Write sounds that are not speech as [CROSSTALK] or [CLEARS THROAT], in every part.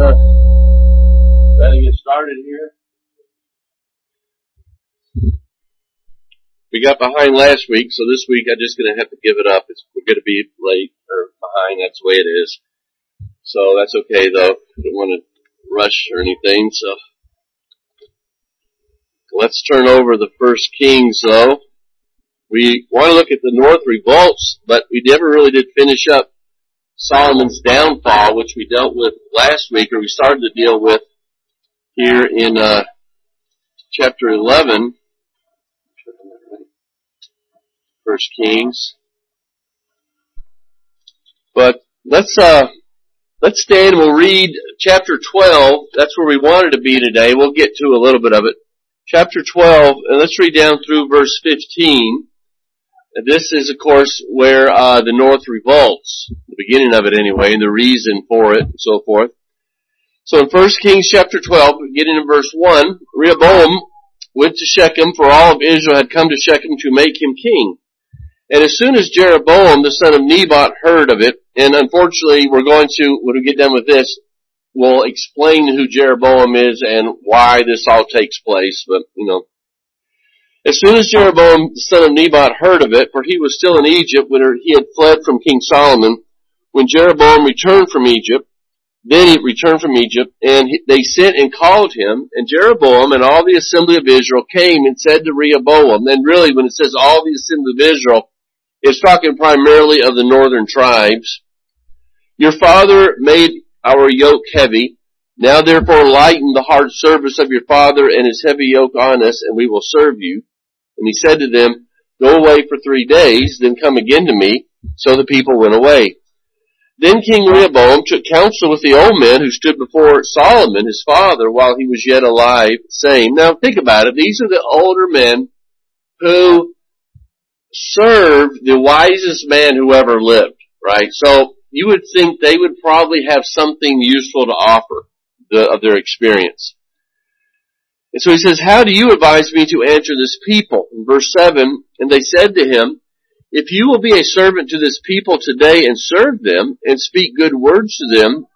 uh, to get started here. We got behind last week, so this week I'm just to have to give it up. It's, we're to be late or behind. That's the way it is. So that's okay though. I don't want to rush or anything. So let's turn over the First Kings though. We want to look at the North revolts, but we never really did finish up Solomon's downfall, which we dealt with last week, or we started to deal with here in uh, chapter 11, First Kings. But let's uh, let's stand. And we'll read chapter 12. That's where we wanted to be today. We'll get to a little bit of it. Chapter 12, and let's read down through verse 15. This is, of course, where uh, the North revolts, the beginning of it anyway, and the reason for it, and so forth. So in 1 Kings chapter 12, beginning in verse 1, Rehoboam went to Shechem, for all of Israel had come to Shechem to make him king. And as soon as Jeroboam, the son of Nebat, heard of it, and unfortunately we're going to, when we get done with this, we'll explain who Jeroboam is and why this all takes place, but, you know, as soon as Jeroboam, the son of Nebat, heard of it, for he was still in Egypt when he had fled from King Solomon, when Jeroboam returned from Egypt, then he returned from Egypt, and they sent and called him, and Jeroboam and all the assembly of Israel came and said to Rehoboam, and really when it says all the assembly of Israel, it's talking primarily of the northern tribes. Your father made our yoke heavy, now therefore lighten the hard service of your father and his heavy yoke on us, and we will serve you. And he said to them, Go away for three days, then come again to me. So the people went away. Then King Rehoboam took counsel with the old men who stood before Solomon, his father, while he was yet alive, saying, Now think about it, these are the older men who served the wisest man who ever lived, right? So you would think they would probably have something useful to offer the, of their experience. And so he says, how do you advise me to answer this people? In verse 7, and they said to him, if you will be a servant to this people today and serve them and speak good words to them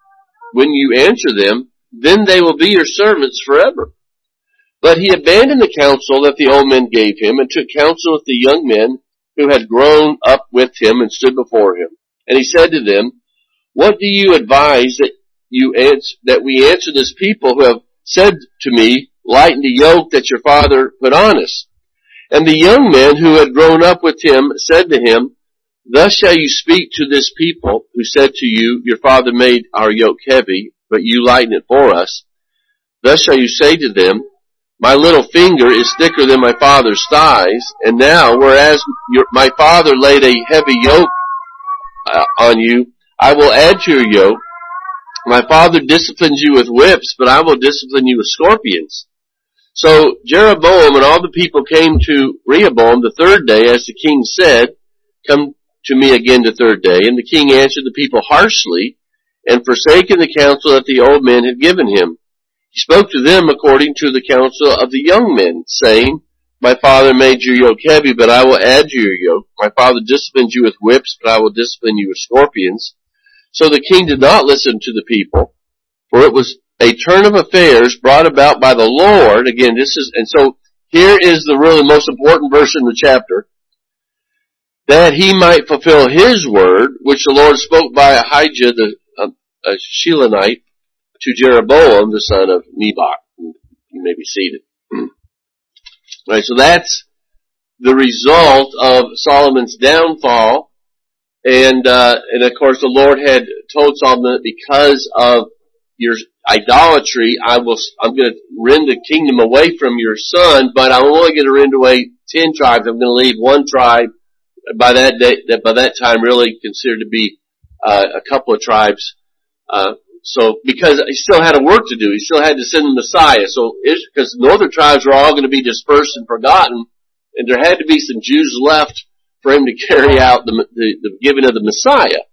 when you answer them, then they will be your servants forever. But he abandoned the counsel that the old men gave him and took counsel with the young men who had grown up with him and stood before him. And he said to them, what do you advise that you answer, that we answer this people who have said to me, lighten the yoke that your father put on us. And the young men who had grown up with him said to him, Thus shall you speak to this people who said to you, Your father made our yoke heavy, but you lighten it for us. Thus shall you say to them, My little finger is thicker than my father's thighs, and now, whereas your, my father laid a heavy yoke uh, on you, I will add to your yoke. My father disciplines you with whips, but I will discipline you with scorpions. So Jeroboam and all the people came to Rehoboam the third day, as the king said, Come to me again the third day. And the king answered the people harshly, and forsaken the counsel that the old men had given him. He spoke to them according to the counsel of the young men, saying, My father made your yoke heavy, but I will add to your yoke. My father disciplined you with whips, but I will discipline you with scorpions. So the king did not listen to the people, for it was a turn of affairs brought about by the Lord. Again, this is, and so here is the really most important verse in the chapter. That he might fulfill his word, which the Lord spoke by Ahijah the uh, uh, Shilonite to Jeroboam the son of Nebat. You may be seated. [CLEARS THROAT] right, so that's the result of Solomon's downfall. And, uh, and of course the Lord had told Solomon because of your idolatry, I will, I'm going to rend the kingdom away from your son, but I'm only going to rend away ten tribes. I'm going to leave one tribe by that day, that by that time really considered to be, uh, a couple of tribes. Uh, so because he still had a work to do, he still had to send the Messiah. So because the northern tribes were all going to be dispersed and forgotten, and there had to be some Jews left for him to [LAUGHS] carry out the, the, the giving of the Messiah.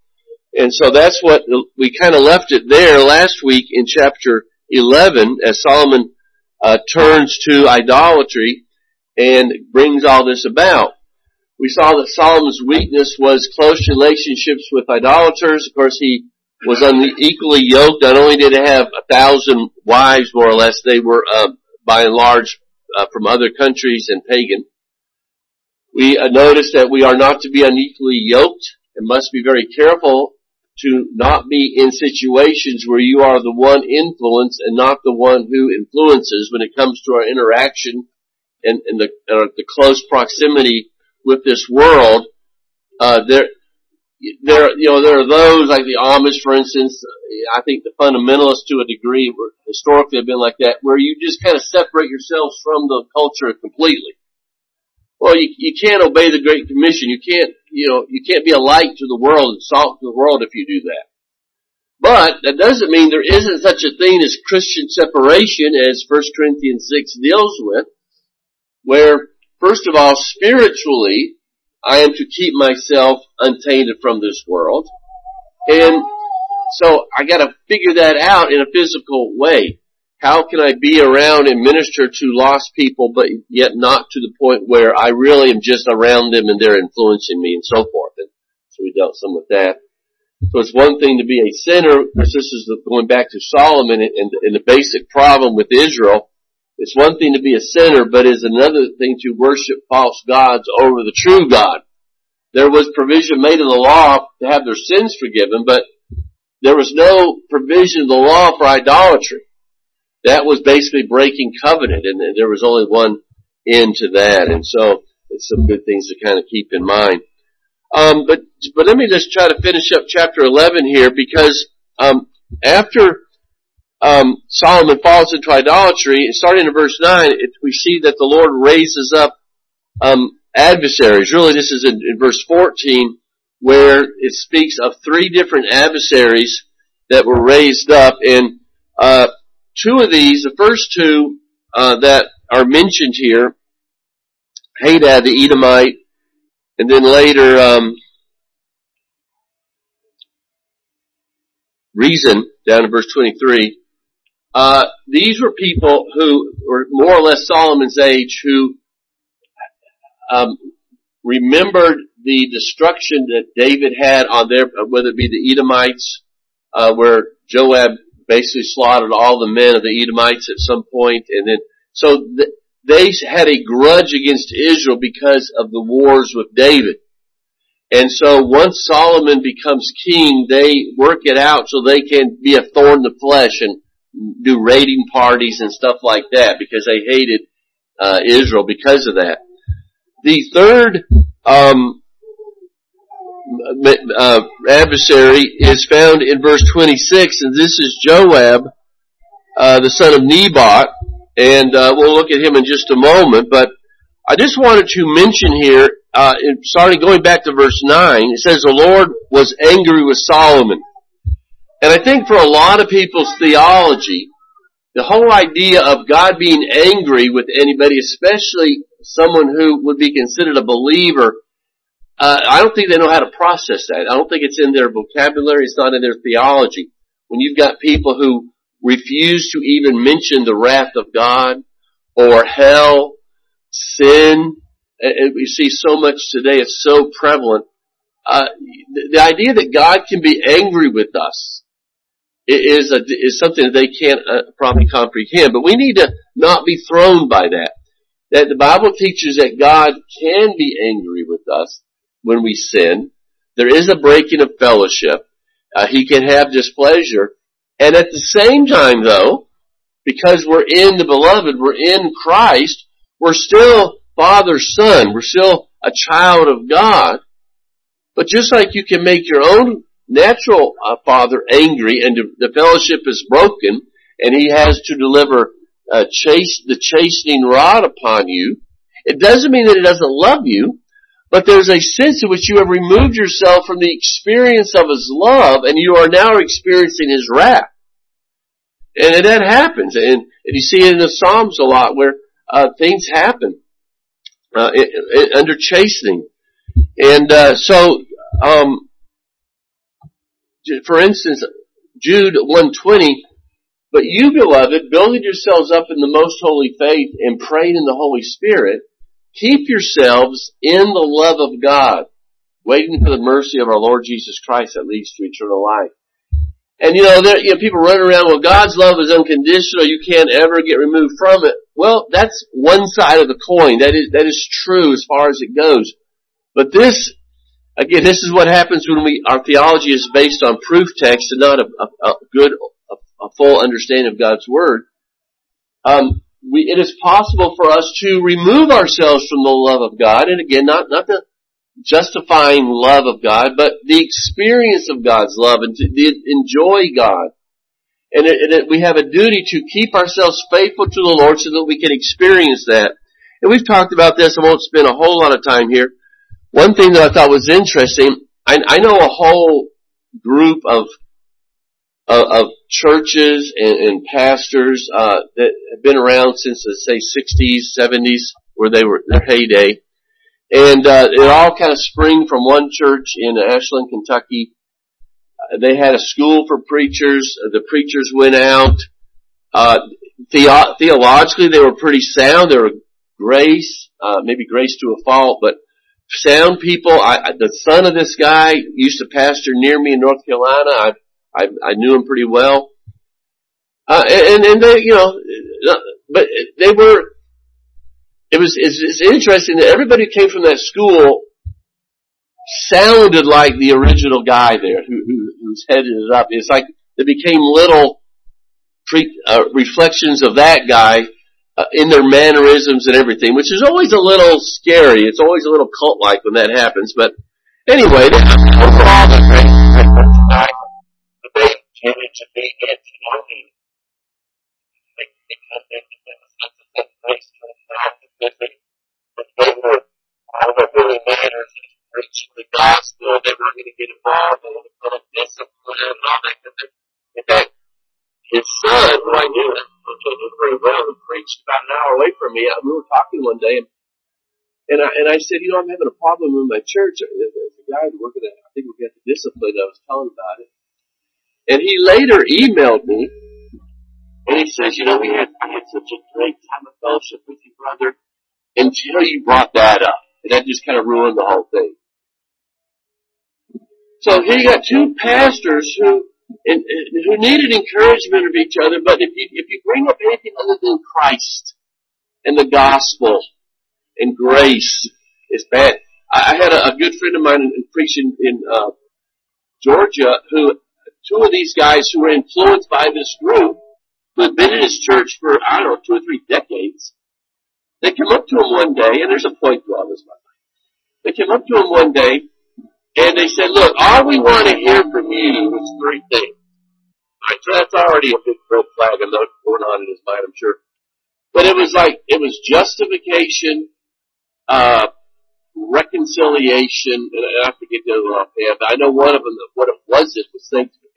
And so that's what we kind of left it there last week in chapter 11 as Solomon uh, turns to idolatry and brings all this about. We saw that Solomon's weakness was close relationships with idolaters. Of course, he was unequally yoked. Not only did he have a thousand wives, more or less, they were uh, by and large uh, from other countries and pagan. We uh, notice that we are not to be unequally yoked and must be very careful to not be in situations where you are the one influence and not the one who influences when it comes to our interaction and, and the, uh, the close proximity with this world. Uh, there, there, you know, there are those like the Amish, for instance. I think the fundamentalists, to a degree, were historically have been like that, where you just kind of separate yourselves from the culture completely. Well, you, you can't obey the Great Commission. You can't, you know, you can't be a light to the world and salt to the world if you do that. But that doesn't mean there isn't such a thing as Christian separation as 1 Corinthians 6 deals with, where, first of all, spiritually, I am to keep myself untainted from this world. And so I gotta figure that out in a physical way. How can I be around and minister to lost people, but yet not to the point where I really am just around them and they're influencing me and so forth. And so we dealt some with that. So it's one thing to be a sinner, because this is going back to Solomon and, and the basic problem with Israel it's one thing to be a sinner, but it's another thing to worship false gods over the true God. There was provision made in the law to have their sins forgiven, but there was no provision in the law for idolatry. That was basically breaking covenant, and there was only one end to that. And so, it's some good things to kind of keep in mind. Um, but but let me just try to finish up chapter 11 here because um, after um, Solomon falls into idolatry, starting in verse 9, it, we see that the Lord raises up um, adversaries. Really, this is in, in, verse 14, where it speaks of three different adversaries that were raised up. And uh, two of these, the first two uh, that are mentioned here, Hadad the Edomite, and then later um, Rezin, down in verse 23, uh, these were people who were more or less Solomon's age who um, remembered the destruction that David had on their, whether it be the Edomites, uh, where Joab basically slaughtered all the men of the Edomites at some point, and then so th- they had a grudge against Israel because of the wars with David. And so once Solomon becomes king, they work it out so they can be a thorn in the flesh and do raiding parties and stuff like that because they hated uh, Israel because of that. The third um, uh, adversary is found in verse 26, and this is Joab, uh, the son of Nebat, and uh, we'll look at him in just a moment. But I just wanted to mention here, uh, starting going back to verse 9, it says the Lord was angry with Solomon. And I think for a lot of people's theology, the whole idea of God being angry with anybody, especially someone who would be considered a believer, uh, I don't think they know how to process that. I don't think it's in their vocabulary. It's not in their theology. When you've got people who refuse to even mention the wrath of God or hell, sin, and we see so much today, it's so prevalent. Uh, the idea that God can be angry with us is a, is something that they can't uh, probably comprehend. But we need to not be thrown by that. That the Bible teaches that God can be angry with us when we sin. There is a breaking of fellowship. Uh, he can have displeasure. And at the same time though, because we're in the beloved, we're in Christ, we're still father's son. We're still a child of God. But just like you can make your own natural uh, father angry and the fellowship is broken and he has to deliver uh, chase, the chastening rod upon you, it doesn't mean that he doesn't love you, but there's a sense in which you have removed yourself from the experience of his love and you are now experiencing his wrath. And that happens. And, you see it in the Psalms a lot where uh, things happen uh, it, it, under chastening. And uh, so um, for instance, Jude 120, but you beloved, building yourselves up in the most holy faith and praying in the Holy Spirit, keep yourselves in the love of God, waiting for the mercy of our Lord Jesus Christ that leads to eternal life. And you know, there, you know, people run around, well, God's love is unconditional, you can't ever get removed from it. Well, that's one side of the coin. That is, that is true as far as it goes. But this, again, this is what happens when we, our theology is based on proof text and not a, a, a good, a, a, full understanding of God's Word. Um, we, it is possible for us to remove ourselves from the love of God, and again, not, not the justifying love of God, but the experience of God's love and to enjoy God. And, it, it, we have a duty to keep ourselves faithful to the Lord so that we can experience that. And we've talked about this, I won't spend a whole lot of time here. One thing that I thought was interesting, I, I know a whole group of of, of churches and, and pastors uh, that have been around since the say 60s, 70s, where they were their heyday, and uh, it all kind of spring from one church in Ashland, Kentucky. Uh, they had a school for preachers. Uh, the preachers went out. Uh, the- theologically, they were pretty sound. They were grace, uh, maybe grace to a fault, but sound people. I, the son of this guy used to pastor near me in North Carolina. I I, I knew him pretty well. Uh, and, and they, you know, but they were, it was, it's, it's interesting that everybody who came from that school sounded like the original guy there who, who who's headed it up. It's like they became little pre, uh, reflections of that guy uh, in their mannerisms and everything, which is always a little scary. It's always a little cult-like when that happens. But anyway, overall, the great they tended to be antinomian. Because they that makes them not that they, that they were all that really matters is preaching the gospel. They were going to get involved in the kind of discipline and all that. In fact, his son, who I knew, which I knew very well, who preached about an hour away from me, we were talking one day, and I, and I said, you know, I'm having a problem with my church. There's a guy we're gonna, I think we're to discipline. I was telling about it. And he later emailed me, and he says, you know, we had, I had such a great time of fellowship with you, brother, until you brought that up. And that just kind of ruined the whole thing. So here you got two pastors who, and, and, who needed encouragement of each other, but if you, if you bring up anything other than Christ and the gospel and grace, it's bad. I, I had a, a good friend of mine preaching in, uh, Georgia who two of these guys who were influenced by this group, who had been in his church for, I don't know, two or three decades, they come up to him one day, and there's a point to all this, by the way. They came up to him one day, and they said, look, all we want to hear from you is three things. Right, so that's already a big red flag. I'm going on in his mind, I'm sure. But it was like, it was justification, uh, reconciliation, and I forget the other offhand, but I know one of them, what it was, it was sanctification.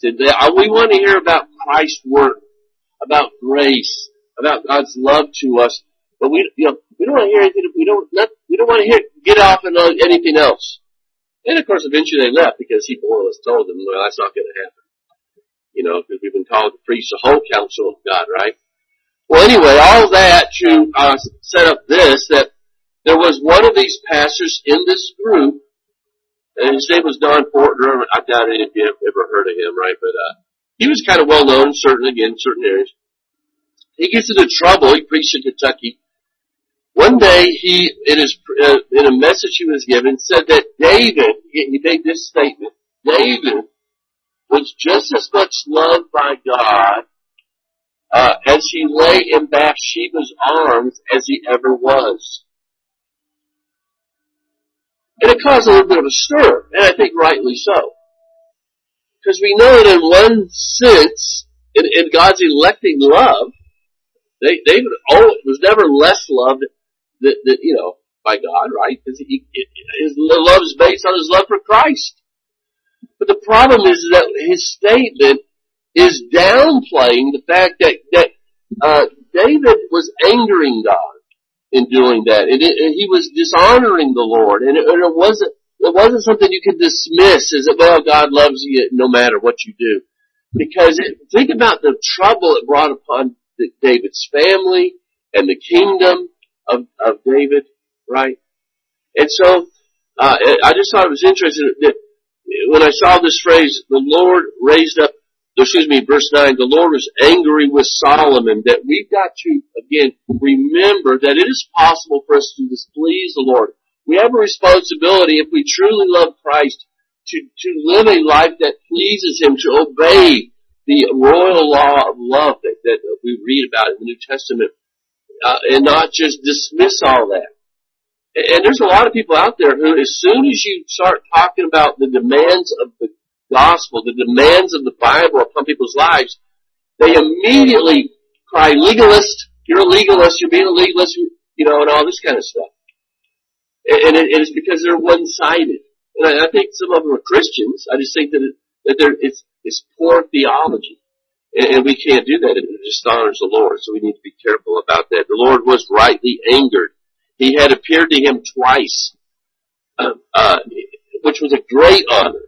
Today, we want to hear about Christ's work, about grace, about God's love to us, but we, you know, we don't want to hear anything. We don't, not, we don't want to hear get off and on anything else. And of course, eventually they left because he more or less told them, "Well, that's not going to happen." You know, because we've been called to preach the whole counsel of God, right? Well, anyway, all that to uh, set up this that there was one of these pastors in this group and his name was Don Porter. I doubt any of you have ever heard of him, right? But uh, he was kind of well known, certain again, certain areas. He gets into trouble. He preached in Kentucky. One day, he in his uh, in a message he was given said that David he made this statement: David was just as much loved by God uh, as he lay in Bathsheba's arms as he ever was. And it caused a little bit of a stir, and I think rightly so. Because we know that in one sense, in, in God's electing love, they, David was never less loved you know, by God, right? Because he, his love is based on his love for Christ. But the problem is that his statement is downplaying the fact that, that, uh, David was angering God in doing that. And, it, and he was dishonoring the Lord. And it, and it wasn't, it wasn't something you could dismiss as, well, God loves you no matter what you do. Because it, think about the trouble it brought upon the, David's family and the kingdom of, of David, right? And so, uh, I just thought it was interesting that when I saw this phrase, the Lord raised up, excuse me, verse 9, the Lord was angry with Solomon, that we've got to, again, remember that it is possible for us to displease the Lord. We have a responsibility, if we truly love Christ, to, to live a life that pleases Him, to obey the royal law of love that, that we read about in the New Testament, uh, and not just dismiss all that. And there's a lot of people out there who, as soon as you start talking about the demands of the gospel, the demands of the Bible upon people's lives, they immediately cry, legalist, you're a legalist, you're being a legalist, you know, and all this kind of stuff. And, it, and it's because they're one-sided. And I, think some of them are Christians. I just think that, that they're, it's, it's poor theology. And, and we can't do that. It dishonors the Lord. So we need to be careful about that. The Lord was rightly angered he had appeared to him twice, uh, uh, which was a great honor.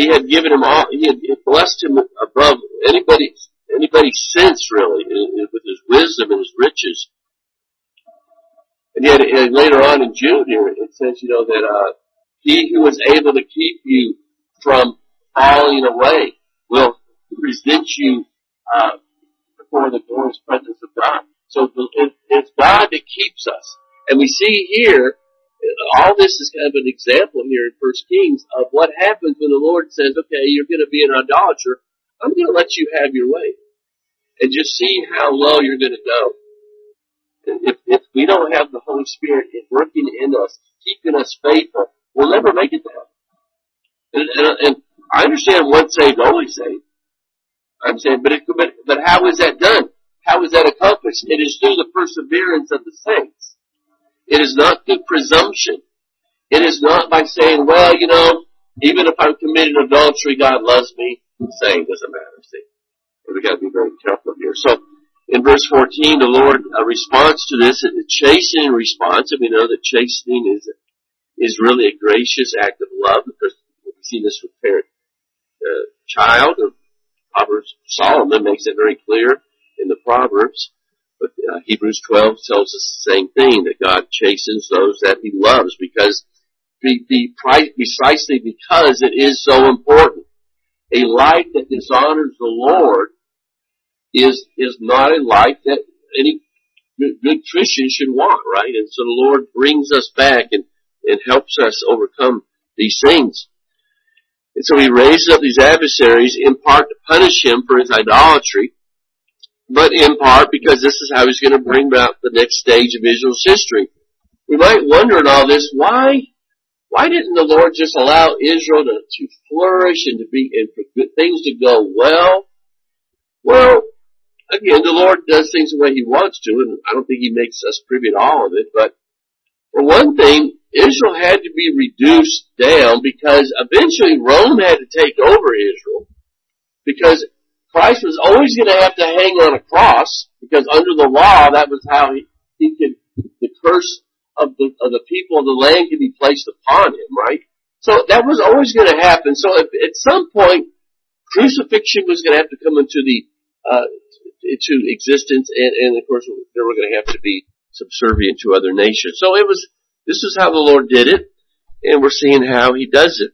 He had given him all, he had blessed him above anybody, anybody's sense really, with his wisdom and his riches. And yet, and later on in Jude here, it says, you know, that, uh, he who is able to keep you from falling away will present you, uh, before the glorious presence of God. So it's God that keeps us. And we see here, all this is kind of an example here in First Kings of what happens when the Lord says, okay, you're going to be an idolater. I'm going to let you have your way. And just see how low you're going to go. If, if we don't have the Holy Spirit working in us, keeping us faithful, we'll never make it there. And, and, and I understand once saved, always saved. I'm saying, but, it, but, but how is that done? How is that accomplished? It is through the perseverance of the saints. It is not the presumption. It is not by saying, well, you know, even if I'm committing adultery, God loves me. Saying doesn't matter, see. We've gotta be very careful here. So, in verse 14, the Lord uh, responds to this, a chastening response, and we know that chastening is, is really a gracious act of love, because we see this with parent, uh, child, or Proverbs, Solomon makes it very clear in the Proverbs. But uh, Hebrews 12 tells us the same thing, that God chastens those that He loves because, be, be, precisely because it is so important. A life that dishonors the Lord is, is not a life that any good, Christian should want, right? And so the Lord brings us back and, and helps us overcome these things. And so he raises up these adversaries in part to punish him for his idolatry, but in part because this is how he's going to bring about the next stage of Israel's history. We might wonder in all this, why, why didn't the Lord just allow Israel to, to flourish and to be, and for good things to go well? Well, again, the Lord does things the way He wants to, and I don't think He makes us privy to all of it, but for one thing, Israel had to be reduced down because eventually Rome had to take over Israel because Christ was always going to have to hang on a cross because under the law, that was how he, he could, the curse of the, of the people of the land could be placed upon him, right? So that was always going to happen. So if, at some point, crucifixion was going to have to come into the, uh, into existence and, and of course they were going to have to be subservient to other nations. So it was, this is how the Lord did it and we're seeing how he does it.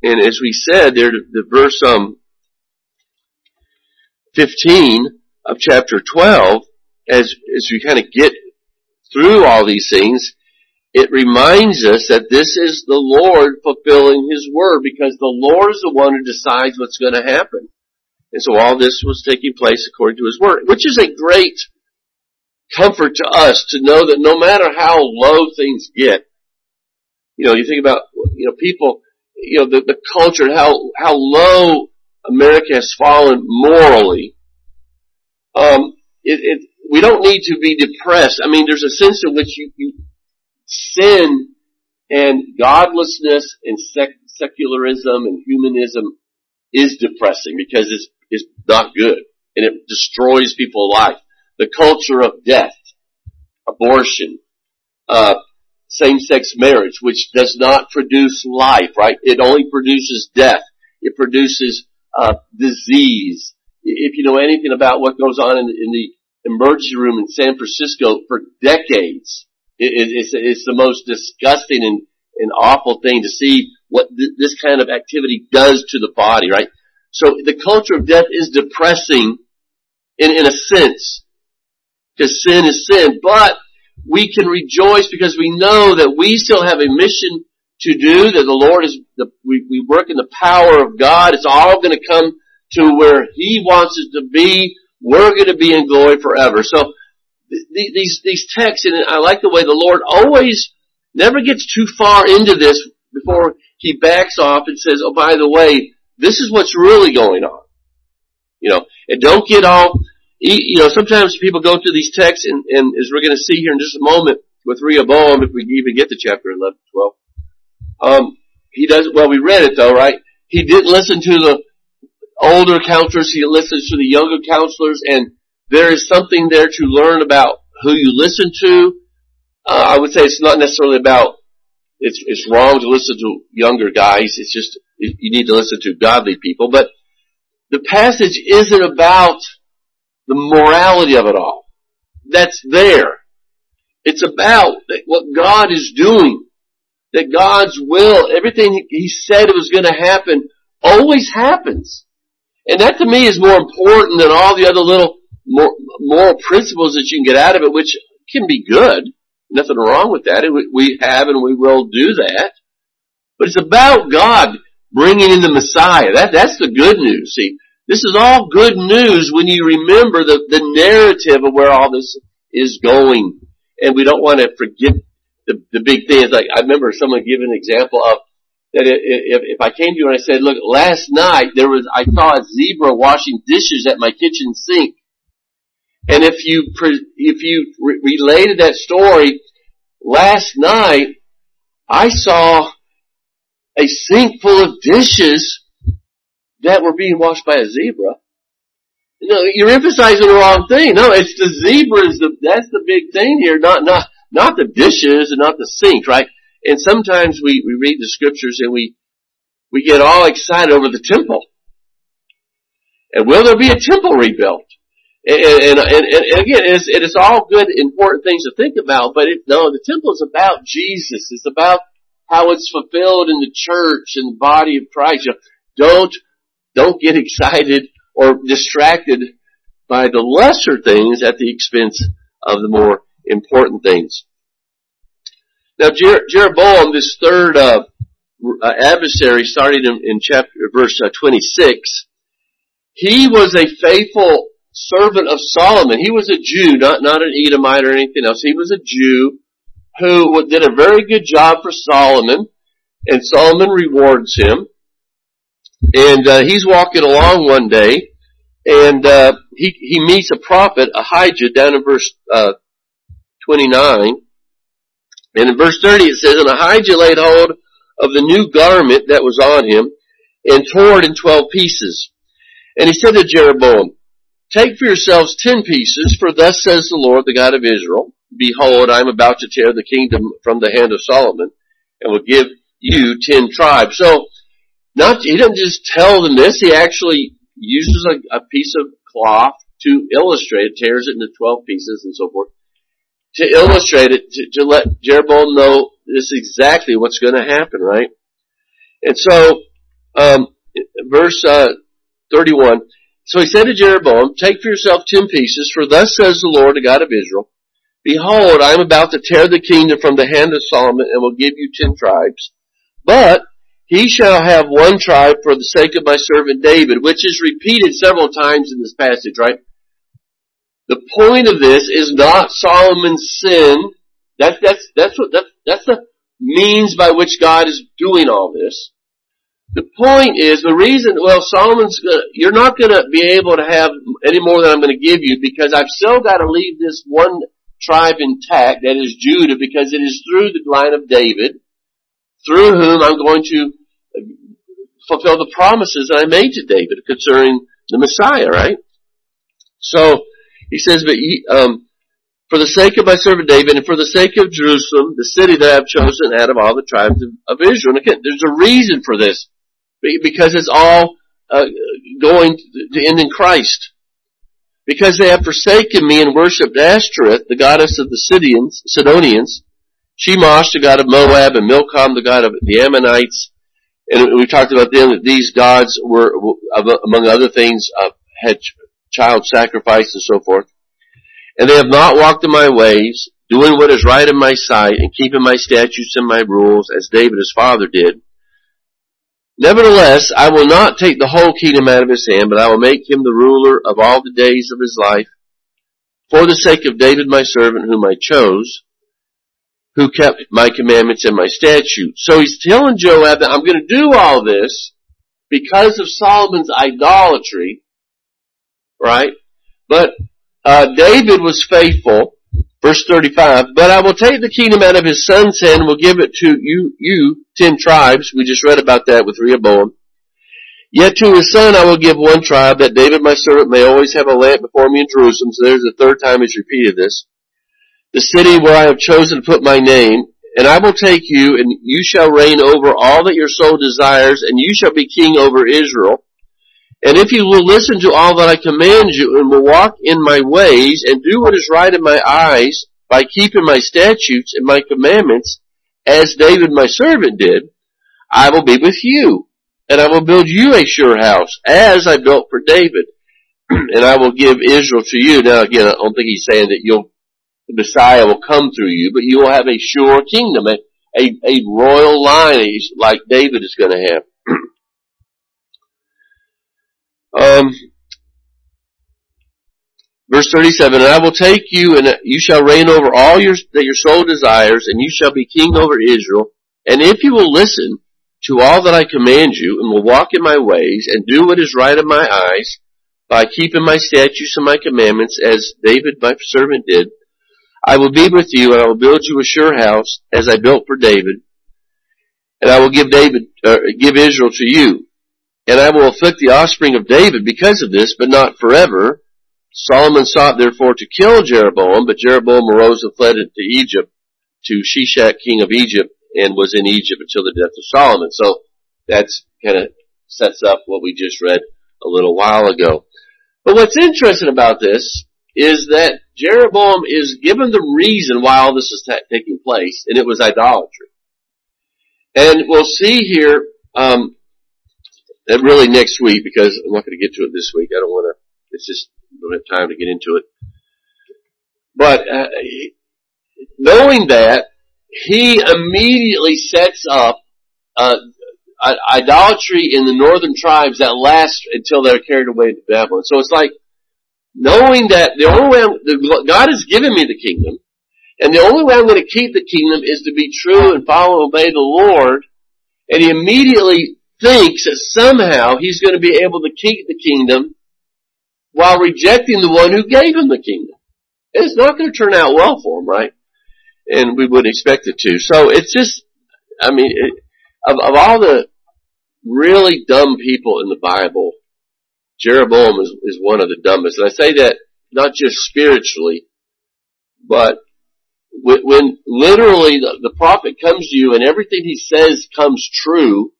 And as we said there, the verse, um, 15 of chapter 12, as, as we kind of get through all these things, it reminds us that this is the Lord fulfilling His word because the Lord is the one who decides what's going to happen. And so all this was taking place according to His word, which is a great comfort to us to know that no matter how low things get, you know, you think about, you know, people, you know, the, the culture, how, how low America has fallen morally, um, it, it, we don't need to be depressed. I mean, there's a sense in which you, you sin and godlessness and sec- secularism and humanism is depressing because it's, it's not good and it destroys people's life. The culture of death, abortion, uh, same-sex marriage, which does not produce life, right? It only produces death. It produces uh, disease. If you know anything about what goes on in, in the emergency room in San Francisco for decades, it, it's, it's the most disgusting and, and awful thing to see what th- this kind of activity does to the body, right? So the culture of death is depressing in, in a sense. Because sin is sin, but we can rejoice because we know that we still have a mission to do, that the Lord is, the, we, we work in the power of God. It's all going to come to where He wants us to be. We're going to be in glory forever. So th- these, these texts, and I like the way the Lord always never gets too far into this before He backs off and says, oh, by the way, this is what's really going on. You know, and don't get all, you know, sometimes people go through these texts and, and as we're going to see here in just a moment with Rehoboam, if we even get to chapter 11, 12, um, he does, well, we read it though, right? He didn't listen to the older counselors, he listens to the younger counselors, and there is something there to learn about who you listen to. Uh, I would say it's not necessarily about, it's, it's wrong to listen to younger guys, it's just, you need to listen to godly people, but the passage isn't about the morality of it all. That's there. It's about what God is doing that God's will, everything He said it was going to happen, always happens. And that to me is more important than all the other little moral principles that you can get out of it, which can be good. Nothing wrong with that. We have and we will do that. But it's about God bringing in the Messiah. That, that's the good news. See, this is all good news when you remember the, the narrative of where all this is going. And we don't want to forget the, the big thing is like, I remember someone giving an example of that if, if I came to you and I said, look, last night there was, I saw a zebra washing dishes at my kitchen sink. And if you, if you re- related that story, last night I saw a sink full of dishes that were being washed by a zebra. No, you're emphasizing the wrong thing. No, it's the zebra is the, that's the big thing here, not, not, not the dishes and not the sink, right? And sometimes we, we read the scriptures and we, we get all excited over the temple. And will there be a temple rebuilt? And, and, and, and again, it's, it is all good, important things to think about, but it, no, the temple is about Jesus. It's about how it's fulfilled in the church and the body of Christ. You know, don't, don't get excited or distracted by the lesser things at the expense of the more important things. Now Jer- Jeroboam, this third uh, uh, adversary, starting in, in chapter verse uh, 26, he was a faithful servant of Solomon. He was a Jew, not not an Edomite or anything else. He was a Jew who did a very good job for Solomon, and Solomon rewards him. And uh, he's walking along one day, and uh, he he meets a prophet, Ahijah, down in verse uh, 29. And in verse 30 it says, And Ahijah laid hold of the new garment that was on him and tore it in twelve pieces. And he said to Jeroboam, Take for yourselves ten pieces, for thus says the Lord, the God of Israel, Behold, I am about to tear the kingdom from the hand of Solomon and will give you ten tribes. So, not, he doesn't just tell them this, he actually uses a, a piece of cloth to illustrate tears it into twelve pieces and so forth to illustrate it, to, to let Jeroboam know this is exactly what's going to happen, right? And so, um, verse uh, 31. So he said to Jeroboam, Take for yourself ten pieces, for thus says the Lord, the God of Israel, Behold, I am about to tear the kingdom from the hand of Solomon and will give you ten tribes. But he shall have one tribe for the sake of my servant David, which is repeated several times in this passage, right? The point of this is not Solomon's sin. That's, that's, that's what, that's, that's the means by which God is doing all this. The point is, the reason, well, Solomon's gonna, you're not gonna be able to have any more than I'm gonna give you because I've still gotta leave this one tribe intact, that is Judah, because it is through the line of David, through whom I'm going to fulfill the promises that I made to David concerning the Messiah, right? So, he says, but ye, um, for the sake of my servant David and for the sake of Jerusalem, the city that I have chosen out of all the tribes of, of Israel. And again, there's a reason for this. Because it's all uh, going to end in Christ. Because they have forsaken me and worshipped Ashtoreth, the goddess of the Sidonians, Sidonians, Chemosh, the god of Moab, and Milcom, the god of the Ammonites, and we talked about them that these gods were, among other things, uh, had child sacrifice and so forth. And they have not walked in my ways, doing what is right in my sight, and keeping my statutes and my rules, as David his father did. Nevertheless, I will not take the whole kingdom out of his hand, but I will make him the ruler of all the days of his life, for the sake of David my servant, whom I chose, who kept my commandments and my statutes. So he's telling Joab that I'm going to do all this because of Solomon's idolatry, right? But uh, David was faithful. Verse 35, but I will take the kingdom out of his son's hand and will give it to you, you, ten tribes. We just read about that with Rehoboam. Yet to his son I will give one tribe, that David my servant may always have a lamp before me in Jerusalem. So there's the third time he's repeated this. The city where I have chosen to put my name, and I will take you, and you shall reign over all that your soul desires, and you shall be king over Israel. And if you will listen to all that I command you, and will walk in my ways, and do what is right in my eyes, by keeping my statutes and my commandments, as David my servant did, I will be with you and I will build you a sure house, as I built for David, [CLEARS THROAT] and I will give Israel to you. Now again, I don't think he's saying that you'll, the Messiah will come through you, but you will have a sure kingdom, a, a, a royal line like David is going to have. [CLEARS THROAT] um, verse 37, and I will take you and you shall reign over all your, that your soul desires, and you shall be king over Israel. And if you will listen to all that I command you, and will walk in my ways, and do what is right in my eyes, by keeping my statutes and my commandments, as David my servant did, I will be with you, and I will build you a sure house, as I built for David, and I will give David, uh, give Israel to you. And I will afflict the offspring of David because of this, but not forever. Solomon sought therefore to kill Jeroboam, but Jeroboam arose and fled into Egypt, to Shishak king of Egypt, and was in Egypt until the death of Solomon. So that's kind of sets up what we just read a little while ago. But what's interesting about this is that Jeroboam is given the reason why all this is ta- taking place, and it was idolatry. And we'll see here, um, really next week, because I'm not going to get to it this week. I don't want to, it's just, don't have time to get into it. But, uh, knowing that, he immediately sets up uh, idolatry in the northern tribes that lasts until they're carried away to Babylon. So it's like knowing that the only way I'm, the, God has given me the kingdom, and the only way I'm going to keep the kingdom is to be true and follow and obey the Lord. And he immediately thinks that somehow he's going to be able to keep the kingdom while rejecting the one who gave him the kingdom. It's not going to turn out well for him, right? and we wouldn't expect it to. So it's just, I mean, it, of, of all the really dumb people in the Bible, Jeroboam is, is one of the dumbest. And I say that not just spiritually, but when, when literally the, the prophet comes to you and everything he says comes true,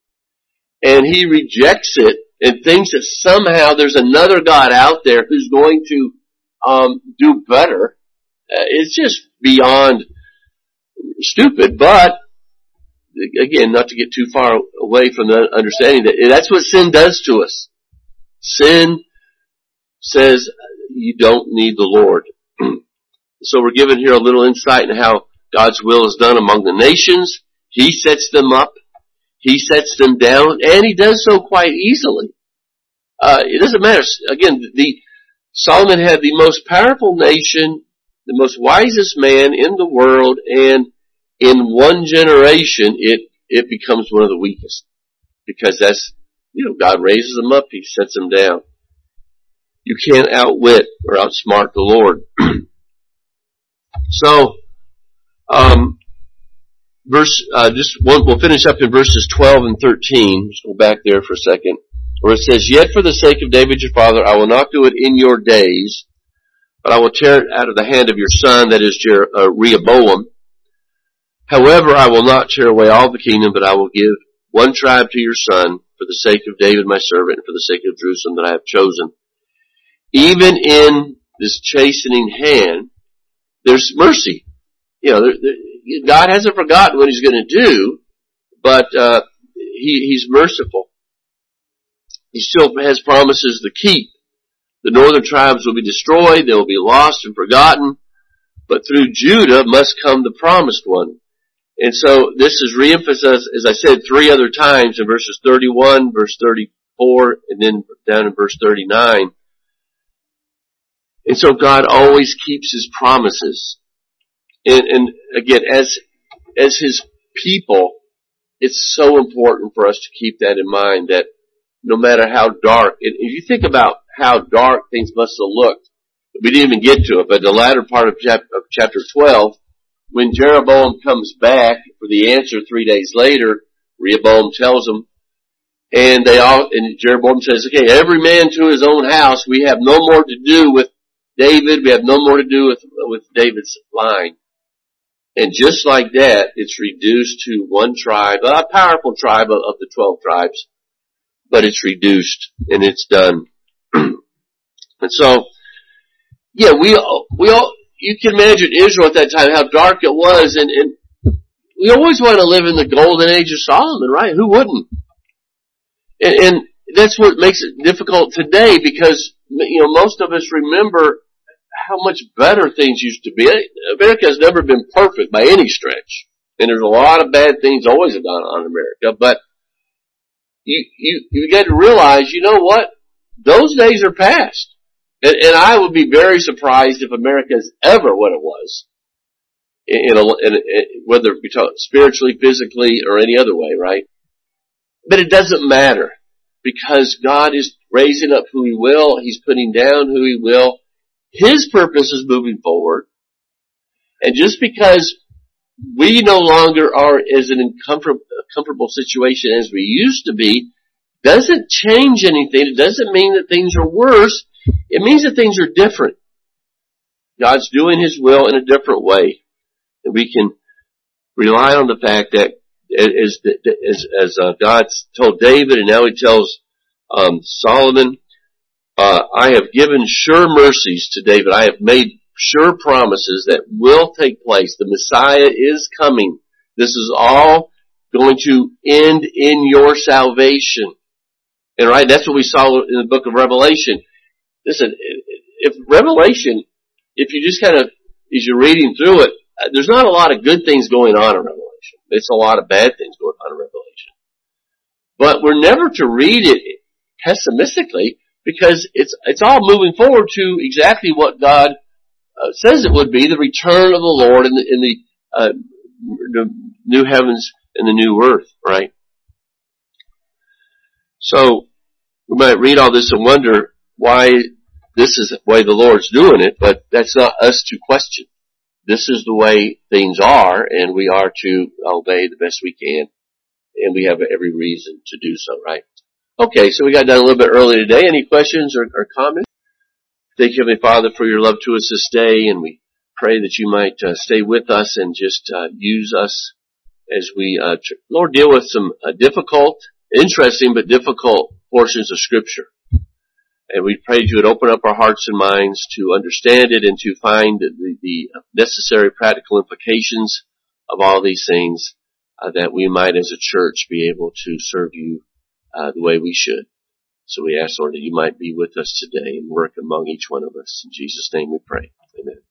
and he rejects it and thinks that somehow there's another God out there who's going to um, do better. Uh, it's just beyond stupid, but again, not to get too far away from the understanding that that's what sin does to us. Sin says you don't need the Lord. [CLEARS THROAT] so we're given here a little insight in how God's will is done among the nations. He sets them up. He sets them down, and he does so quite easily. Uh, it doesn't matter. Again, the Solomon had the most powerful nation, the most wisest man in the world, and in one generation, it, it becomes one of the weakest. Because that's, you know, God raises them up, He sets them down. You can't outwit or outsmart the Lord. [CLEARS THROAT] so, um, verse, uh, just one, we'll finish up in verses 12 and 13. Just go back there for a second. Where it says, Yet for the sake of David your father, I will not do it in your days, but I will tear it out of the hand of your son, that is Jer- uh, Rehoboam, However, I will not tear away all the kingdom, but I will give one tribe to your son for the sake of David my servant and for the sake of Jerusalem that I have chosen. Even in this chastening hand, there's mercy. You know, God hasn't forgotten what He's going to do, but uh, he, he's merciful. He still has promises to keep. The northern tribes will be destroyed, they will be lost and forgotten, but through Judah must come the promised one. And so this is reemphasized, as I said, three other times in verses 31, verse 34, and then down in verse 39. And so God always keeps His promises. And, again, as, as His people, it's so important for us to keep that in mind that no matter how dark, and if you think about how dark things must have looked, we didn't even get to it, but the latter part of chapter 12, when Jeroboam comes back for the answer three days later, Rehoboam tells him, and they all, and Jeroboam says, okay, every man to his own house, we have no more to do with David, we have no more to do with, with David's line. And just like that, it's reduced to one tribe, a powerful tribe of, the twelve tribes, but it's reduced and it's done. [CLEARS THROAT] and so, yeah, we all, we all you can imagine Israel at that time how dark it was, and, and we always want to live in the golden age of Solomon, right? Who wouldn't? And, and that's what makes it difficult today because you know most of us remember how much better things used to be. America has never been perfect by any stretch. And there's a lot of bad things always done on America, but you, you, you got to realize, you know what? Those days are past. And, and I would be very surprised if America is ever what it was. In, a, in, a, whether it be spiritually, physically, or any other way, right? But it doesn't matter because God is raising up who He will. He's putting down who He will. His purpose is moving forward. And just because we no longer are as an uncomfortable situation as we used to be, doesn't change anything. It doesn't mean that things are worse. It means that things are different. God's doing His will in a different way. And we can rely on the fact that as, as, as uh, God told David and now He tells um, Solomon, uh, I have given sure mercies to David. I have made sure promises that will take place. The Messiah is coming. This is all going to end in your salvation. And right, that's what we saw in the book of Revelation. Listen, if Revelation, if you just kind of, as you're reading through it, there's not a lot of good things going on in Revelation. It's a lot of bad things going on in Revelation. But we're never to read it pessimistically because it's it's all moving forward to exactly what God uh, says it would be the return of the Lord in the in the, uh, the new heavens and the new earth, right? So we might read all this and wonder why this is the way the Lord's doing it, but that's not us to question. This is the way things are, and we are to obey the best we can, and we have every reason to do so, right? Okay, so we got done a little bit early today. Any questions or, or comments? Thank you, Heavenly Father, for your love to us this day, and we pray that you might uh, stay with us and just uh, use us as we, uh, tr- Lord, deal with some uh, difficult, interesting but difficult portions of Scripture. And we pray that you would open up our hearts and minds to understand it and to find the, the necessary practical implications of all these things, uh, that we might, as a church, be able to serve you uh, the way we should. So we ask, Lord, that you might be with us today and work among each one of us. In Jesus' name we pray. Amen.